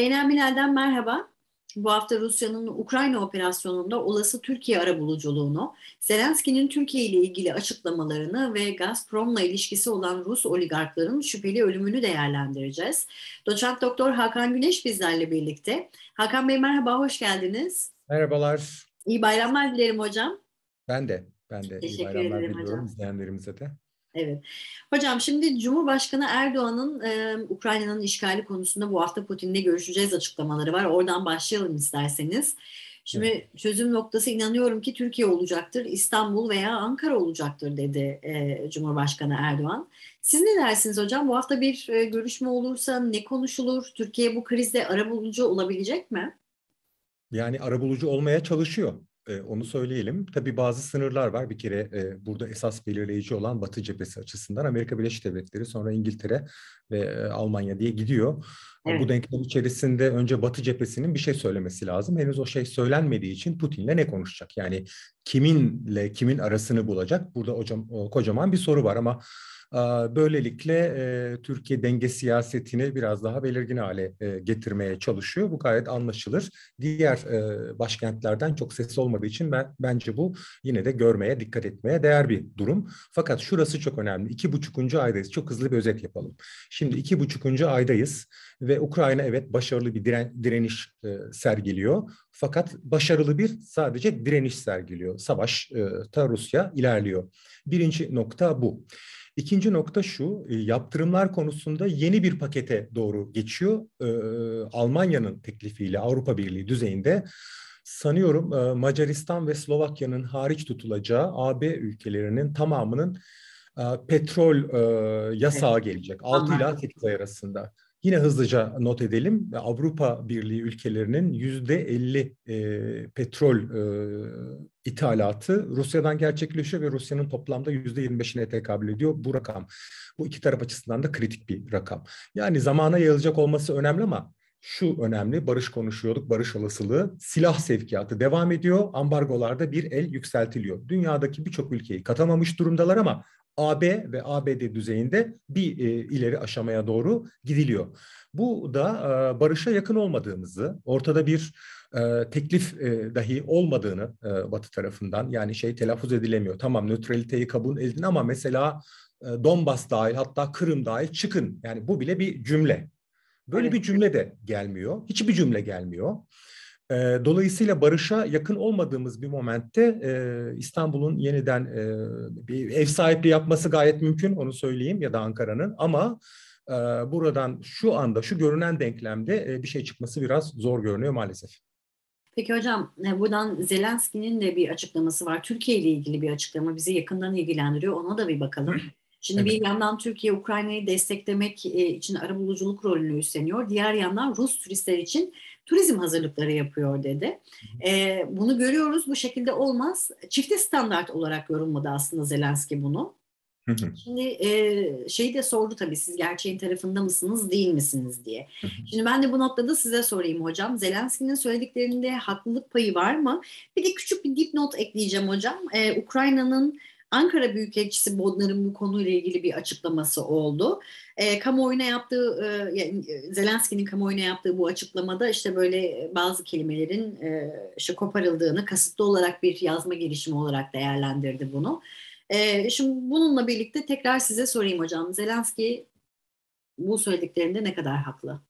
Zeynep Bilal'den merhaba. Bu hafta Rusya'nın Ukrayna operasyonunda olası Türkiye arabuluculuğunu, Zelenski'nin Türkiye ile ilgili açıklamalarını ve Gazprom'la ilişkisi olan Rus oligarkların şüpheli ölümünü değerlendireceğiz. Doçent Doktor Hakan Güneş bizlerle birlikte. Hakan Bey merhaba, hoş geldiniz. Merhabalar. İyi bayramlar dilerim hocam. Ben de, ben de Teşekkür iyi bayramlar diliyorum izleyenlerimize de. Evet. Hocam şimdi Cumhurbaşkanı Erdoğan'ın e, Ukrayna'nın işgali konusunda bu hafta Putin'le görüşeceğiz açıklamaları var. Oradan başlayalım isterseniz. Şimdi çözüm noktası inanıyorum ki Türkiye olacaktır, İstanbul veya Ankara olacaktır dedi e, Cumhurbaşkanı Erdoğan. Siz ne dersiniz hocam? Bu hafta bir e, görüşme olursa ne konuşulur? Türkiye bu krizde arabulucu olabilecek mi? Yani arabulucu olmaya çalışıyor. Onu söyleyelim. Tabii bazı sınırlar var. Bir kere burada esas belirleyici olan Batı cephesi açısından Amerika Birleşik Devletleri, sonra İngiltere ve e, Almanya diye gidiyor. Evet. Bu denklem içerisinde önce Batı cephesinin bir şey söylemesi lazım. Henüz o şey söylenmediği için Putin'le ne konuşacak? Yani kiminle kimin arasını bulacak? Burada hocam kocaman bir soru var ama e, böylelikle e, Türkiye denge siyasetini biraz daha belirgin hale e, getirmeye çalışıyor. Bu gayet anlaşılır. Diğer e, başkentlerden çok ses olmadığı için ben bence bu yine de görmeye, dikkat etmeye değer bir durum. Fakat şurası çok önemli. İki buçukuncu aydayız. Çok hızlı bir özet yapalım. Şimdi iki buçukuncu aydayız ve Ukrayna evet başarılı bir diren, direniş e, sergiliyor. Fakat başarılı bir sadece direniş sergiliyor. Savaş e, ta Rusya ilerliyor. Birinci nokta bu. İkinci nokta şu, e, yaptırımlar konusunda yeni bir pakete doğru geçiyor. E, Almanya'nın teklifiyle Avrupa Birliği düzeyinde sanıyorum e, Macaristan ve Slovakya'nın hariç tutulacağı AB ülkelerinin tamamının petrol e, yasağı gelecek. 6 ila 8 ay arasında. Yine hızlıca not edelim. Avrupa Birliği ülkelerinin yüzde 50 e, petrol e, ithalatı Rusya'dan gerçekleşiyor ve Rusya'nın toplamda yüzde 25'ine tekabül ediyor bu rakam. Bu iki taraf açısından da kritik bir rakam. Yani zamana yayılacak olması önemli ama şu önemli, barış konuşuyorduk, barış olasılığı, silah sevkiyatı devam ediyor, ambargolarda bir el yükseltiliyor. Dünyadaki birçok ülkeyi katamamış durumdalar ama AB ve ABD düzeyinde bir e, ileri aşamaya doğru gidiliyor. Bu da e, barışa yakın olmadığımızı, ortada bir e, teklif e, dahi olmadığını e, Batı tarafından yani şey telaffuz edilemiyor. Tamam nötraliteyi kabul edin ama mesela e, Donbas dahil hatta Kırım dahil çıkın. Yani bu bile bir cümle. Böyle Evet. bir cümle de gelmiyor. Hiçbir cümle gelmiyor. E, Dolayısıyla barışa yakın olmadığımız bir momentte e, İstanbul'un yeniden e, bir ev sahipliği yapması gayet mümkün onu söyleyeyim ya da Ankara'nın ama e, buradan şu anda şu görünen denklemde e, bir şey çıkması biraz zor görünüyor maalesef. Peki hocam buradan Zelenski'nin de bir açıklaması var. Türkiye ile ilgili bir açıklama bizi yakından ilgilendiriyor. Ona da bir bakalım. Şimdi bir yandan Türkiye Ukrayna'yı desteklemek e, için arabuluculuk rolünü üstleniyor. Diğer yandan Rus turistler için turizm hazırlıkları yapıyor dedi. E, bunu görüyoruz. Bu şekilde olmaz. Çifte standart olarak yorumladı aslında Zelenski bunu. Şimdi e, şeyi de sordu tabii siz gerçeğin tarafında mısınız değil misiniz diye. Şimdi ben de bu noktada size sorayım hocam. Zelenski'nin söylediklerinde haklılık payı var mı? Bir de küçük bir dipnot ekleyeceğim hocam. E, Ukrayna'nın Ankara Büyükelçisi Bodnar'ın bu konuyla ilgili bir açıklaması oldu. E, kamuoyuna yaptığı, e, yani Zelenski'nin kamuoyuna yaptığı bu açıklamada işte böyle bazı kelimelerin e, işte koparıldığını kasıtlı olarak bir yazma girişimi olarak değerlendirdi bunu. E, şimdi bununla birlikte tekrar size sorayım hocam. Zelenski bu söylediklerinde ne kadar haklı?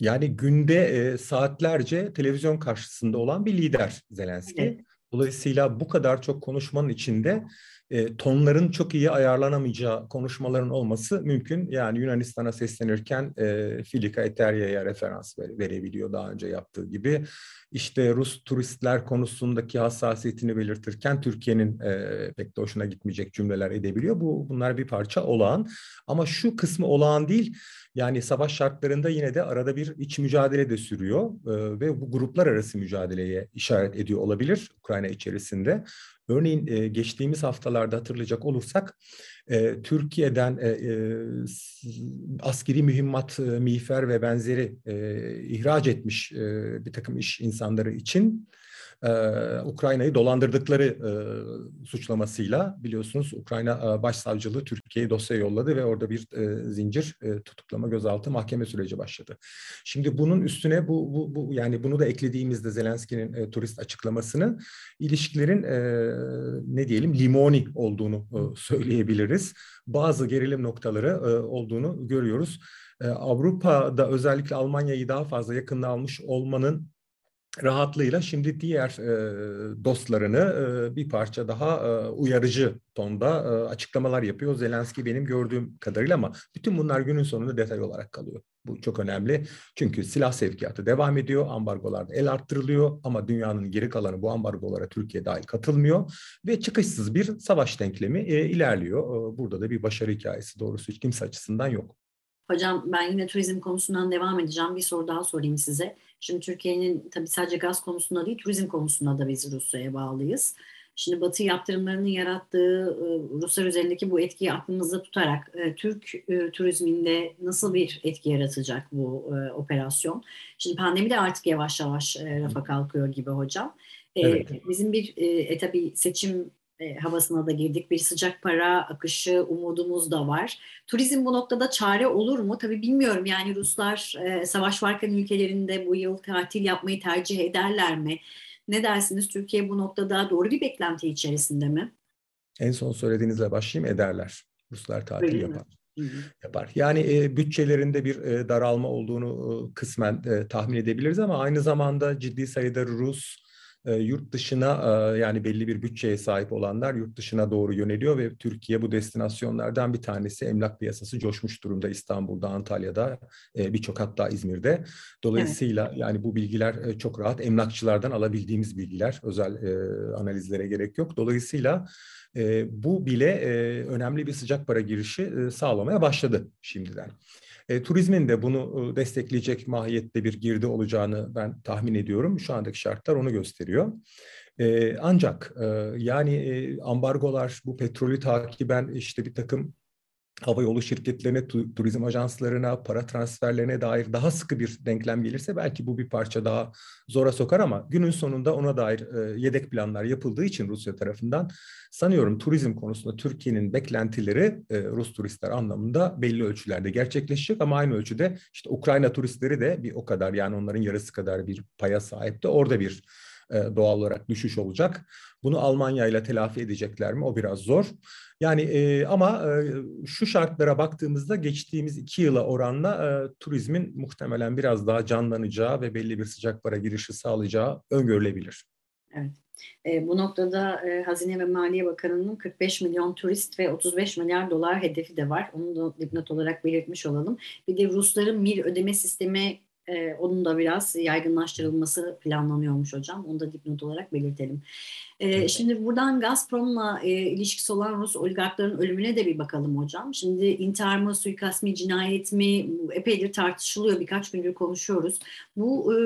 Yani günde e, saatlerce televizyon karşısında olan bir lider Zelenski. Evet. Dolayısıyla bu kadar çok konuşmanın içinde e, tonların çok iyi ayarlanamayacağı konuşmaların olması mümkün. Yani Yunanistan'a seslenirken e, Filika Eterya'ya referans vere- verebiliyor daha önce yaptığı gibi. İşte Rus turistler konusundaki hassasiyetini belirtirken Türkiye'nin e, pek de hoşuna gitmeyecek cümleler edebiliyor. Bu bunlar bir parça olağan. Ama şu kısmı olağan değil. Yani savaş şartlarında yine de arada bir iç mücadele de sürüyor e, ve bu gruplar arası mücadeleye işaret ediyor olabilir Ukrayna içerisinde. Örneğin e, geçtiğimiz haftalarda hatırlayacak olursak e, Türkiye'den e, e, askeri mühimmat, e, miğfer ve benzeri e, ihraç etmiş e, bir takım iş insanları için e, Ukrayna'yı dolandırdıkları e, suçlamasıyla biliyorsunuz Ukrayna e, Başsavcılığı Türkiye'ye dosya yolladı ve orada bir e, zincir e, tutuklama gözaltı mahkeme süreci başladı. Şimdi bunun üstüne bu, bu, bu yani bunu da eklediğimizde Zelenski'nin e, turist açıklamasını ilişkilerin e, ne diyelim limoni olduğunu e, söyleyebiliriz. Bazı gerilim noktaları e, olduğunu görüyoruz. Avrupa'da özellikle Almanya'yı daha fazla yakında almış olmanın rahatlığıyla şimdi diğer e, dostlarını e, bir parça daha e, uyarıcı tonda e, açıklamalar yapıyor. Zelenski benim gördüğüm kadarıyla ama bütün bunlar günün sonunda detay olarak kalıyor. Bu çok önemli. Çünkü silah sevkiyatı devam ediyor. Ambargolarda el arttırılıyor ama dünyanın geri kalanı bu ambargolara Türkiye dahil katılmıyor ve çıkışsız bir savaş denklemi e, ilerliyor. E, burada da bir başarı hikayesi doğrusu hiç kimse açısından yok. Hocam ben yine turizm konusundan devam edeceğim. Bir soru daha sorayım size. Şimdi Türkiye'nin tabii sadece gaz konusunda değil, turizm konusunda da biz Rusya'ya bağlıyız. Şimdi Batı yaptırımlarının yarattığı e, Ruslar üzerindeki bu etkiyi aklımızda tutarak e, Türk e, turizminde nasıl bir etki yaratacak bu operasyon? Şimdi pandemi de artık yavaş yavaş rafa kalkıyor gibi hocam. Evet. Bizim bir e, tabii seçim e, havasına da girdik. Bir sıcak para akışı umudumuz da var. Turizm bu noktada çare olur mu? Tabii bilmiyorum yani Ruslar e, savaş varken ülkelerinde bu yıl tatil yapmayı tercih ederler mi? Ne dersiniz? Türkiye bu noktada doğru bir beklenti içerisinde mi? En son söylediğinizle başlayayım ederler. Ruslar tatil Öyle yapar. Mi? yapar. Yani e, bütçelerinde bir e, daralma olduğunu e, kısmen e, tahmin edebiliriz ama aynı zamanda ciddi sayıda Rus e, yurt dışına e, yani belli bir bütçeye sahip olanlar yurt dışına doğru yöneliyor ve Türkiye bu destinasyonlardan bir tanesi emlak piyasası coşmuş durumda İstanbul'da, Antalya'da, e, birçok hatta İzmir'de. Dolayısıyla evet. yani bu bilgiler e, çok rahat emlakçılardan alabildiğimiz bilgiler, özel e, analizlere gerek yok. Dolayısıyla e, bu bile e, önemli bir sıcak para girişi e, sağlamaya başladı şimdiden. E, turizmin de bunu e, destekleyecek mahiyette bir girdi olacağını ben tahmin ediyorum. Şu andaki şartlar onu gösteriyor. E, ancak e, yani e, ambargolar, bu petrolü takiben işte bir takım havayolu şirketlerine, tu, turizm ajanslarına, para transferlerine dair daha sıkı bir denklem gelirse belki bu bir parça daha zora sokar ama günün sonunda ona dair e, yedek planlar yapıldığı için Rusya tarafından sanıyorum turizm konusunda Türkiye'nin beklentileri e, Rus turistler anlamında belli ölçülerde gerçekleşecek ama aynı ölçüde işte Ukrayna turistleri de bir o kadar yani onların yarısı kadar bir paya sahipti. Orada bir e, doğal olarak düşüş olacak. Bunu Almanya ile telafi edecekler mi? O biraz zor. Yani e, ama e, şu şartlara baktığımızda geçtiğimiz iki yıla oranla e, turizmin muhtemelen biraz daha canlanacağı ve belli bir sıcak para girişi sağlayacağı öngörülebilir. Evet. E, bu noktada e, Hazine ve Maliye Bakanı'nın 45 milyon turist ve 35 milyar dolar hedefi de var. Onu da dipnot olarak belirtmiş olalım. Bir de Rusların bir ödeme sistemi e, onun da biraz yaygınlaştırılması planlanıyormuş hocam. Onu da dipnot olarak belirtelim. E, şimdi buradan Gazprom'la e, ilişkisi olan Rus oligarkların ölümüne de bir bakalım hocam. Şimdi intihar mı, suikast mı, cinayet mi epeydir tartışılıyor. Birkaç gündür konuşuyoruz. Bu e,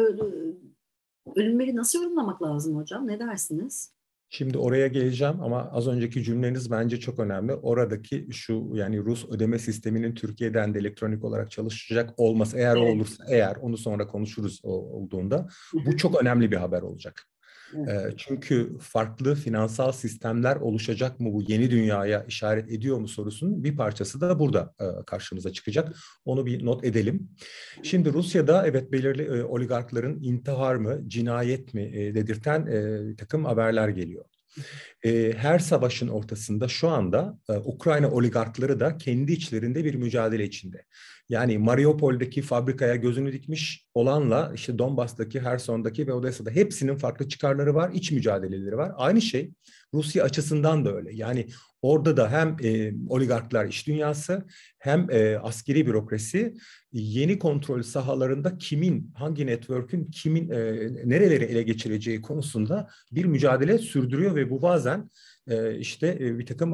ölümleri nasıl yorumlamak lazım hocam? Ne dersiniz? Şimdi oraya geleceğim ama az önceki cümleniz bence çok önemli. Oradaki şu yani Rus ödeme sisteminin Türkiye'den de elektronik olarak çalışacak olması eğer evet. olursa eğer onu sonra konuşuruz olduğunda bu çok önemli bir haber olacak. Çünkü farklı finansal sistemler oluşacak mı bu yeni dünyaya işaret ediyor mu sorusunun bir parçası da burada karşımıza çıkacak. Onu bir not edelim. Şimdi Rusya'da evet belirli oligarkların intihar mı, cinayet mi dedirten bir takım haberler geliyor. Her savaşın ortasında şu anda Ukrayna oligarkları da kendi içlerinde bir mücadele içinde. Yani Mariupol'deki fabrikaya gözünü dikmiş olanla işte Donbas'taki, Herson'daki ve Odessa'da hepsinin farklı çıkarları var, iç mücadeleleri var. Aynı şey Rusya açısından da öyle. Yani orada da hem e, oligarklar iş dünyası hem e, askeri bürokrasi yeni kontrol sahalarında kimin, hangi network'ün kimin e, nereleri ele geçireceği konusunda bir mücadele sürdürüyor ve bu bazen e, işte e, bir takım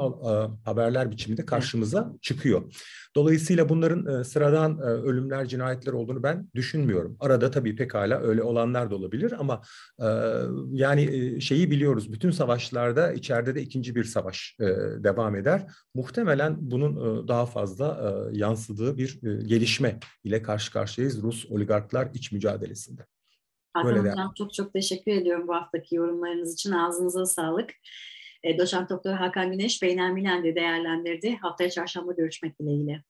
haberler biçiminde karşımıza çıkıyor. Dolayısıyla bunların sıradan ölümler, cinayetler olduğunu ben düşünmüyorum. Arada tabii pekala öyle olanlar da olabilir ama yani şeyi biliyoruz. Bütün savaşlarda içeride de ikinci bir savaş devam eder. Muhtemelen bunun daha fazla yansıdığı bir gelişme ile karşı karşıyayız Rus oligarklar iç mücadelesinde. Hakan Hocam çok çok teşekkür ediyorum bu haftaki yorumlarınız için. Ağzınıza sağlık. E, Doçent Doktor Hakan Güneş Beynel Milen'de değerlendirdi. Haftaya çarşamba görüşmek dileğiyle.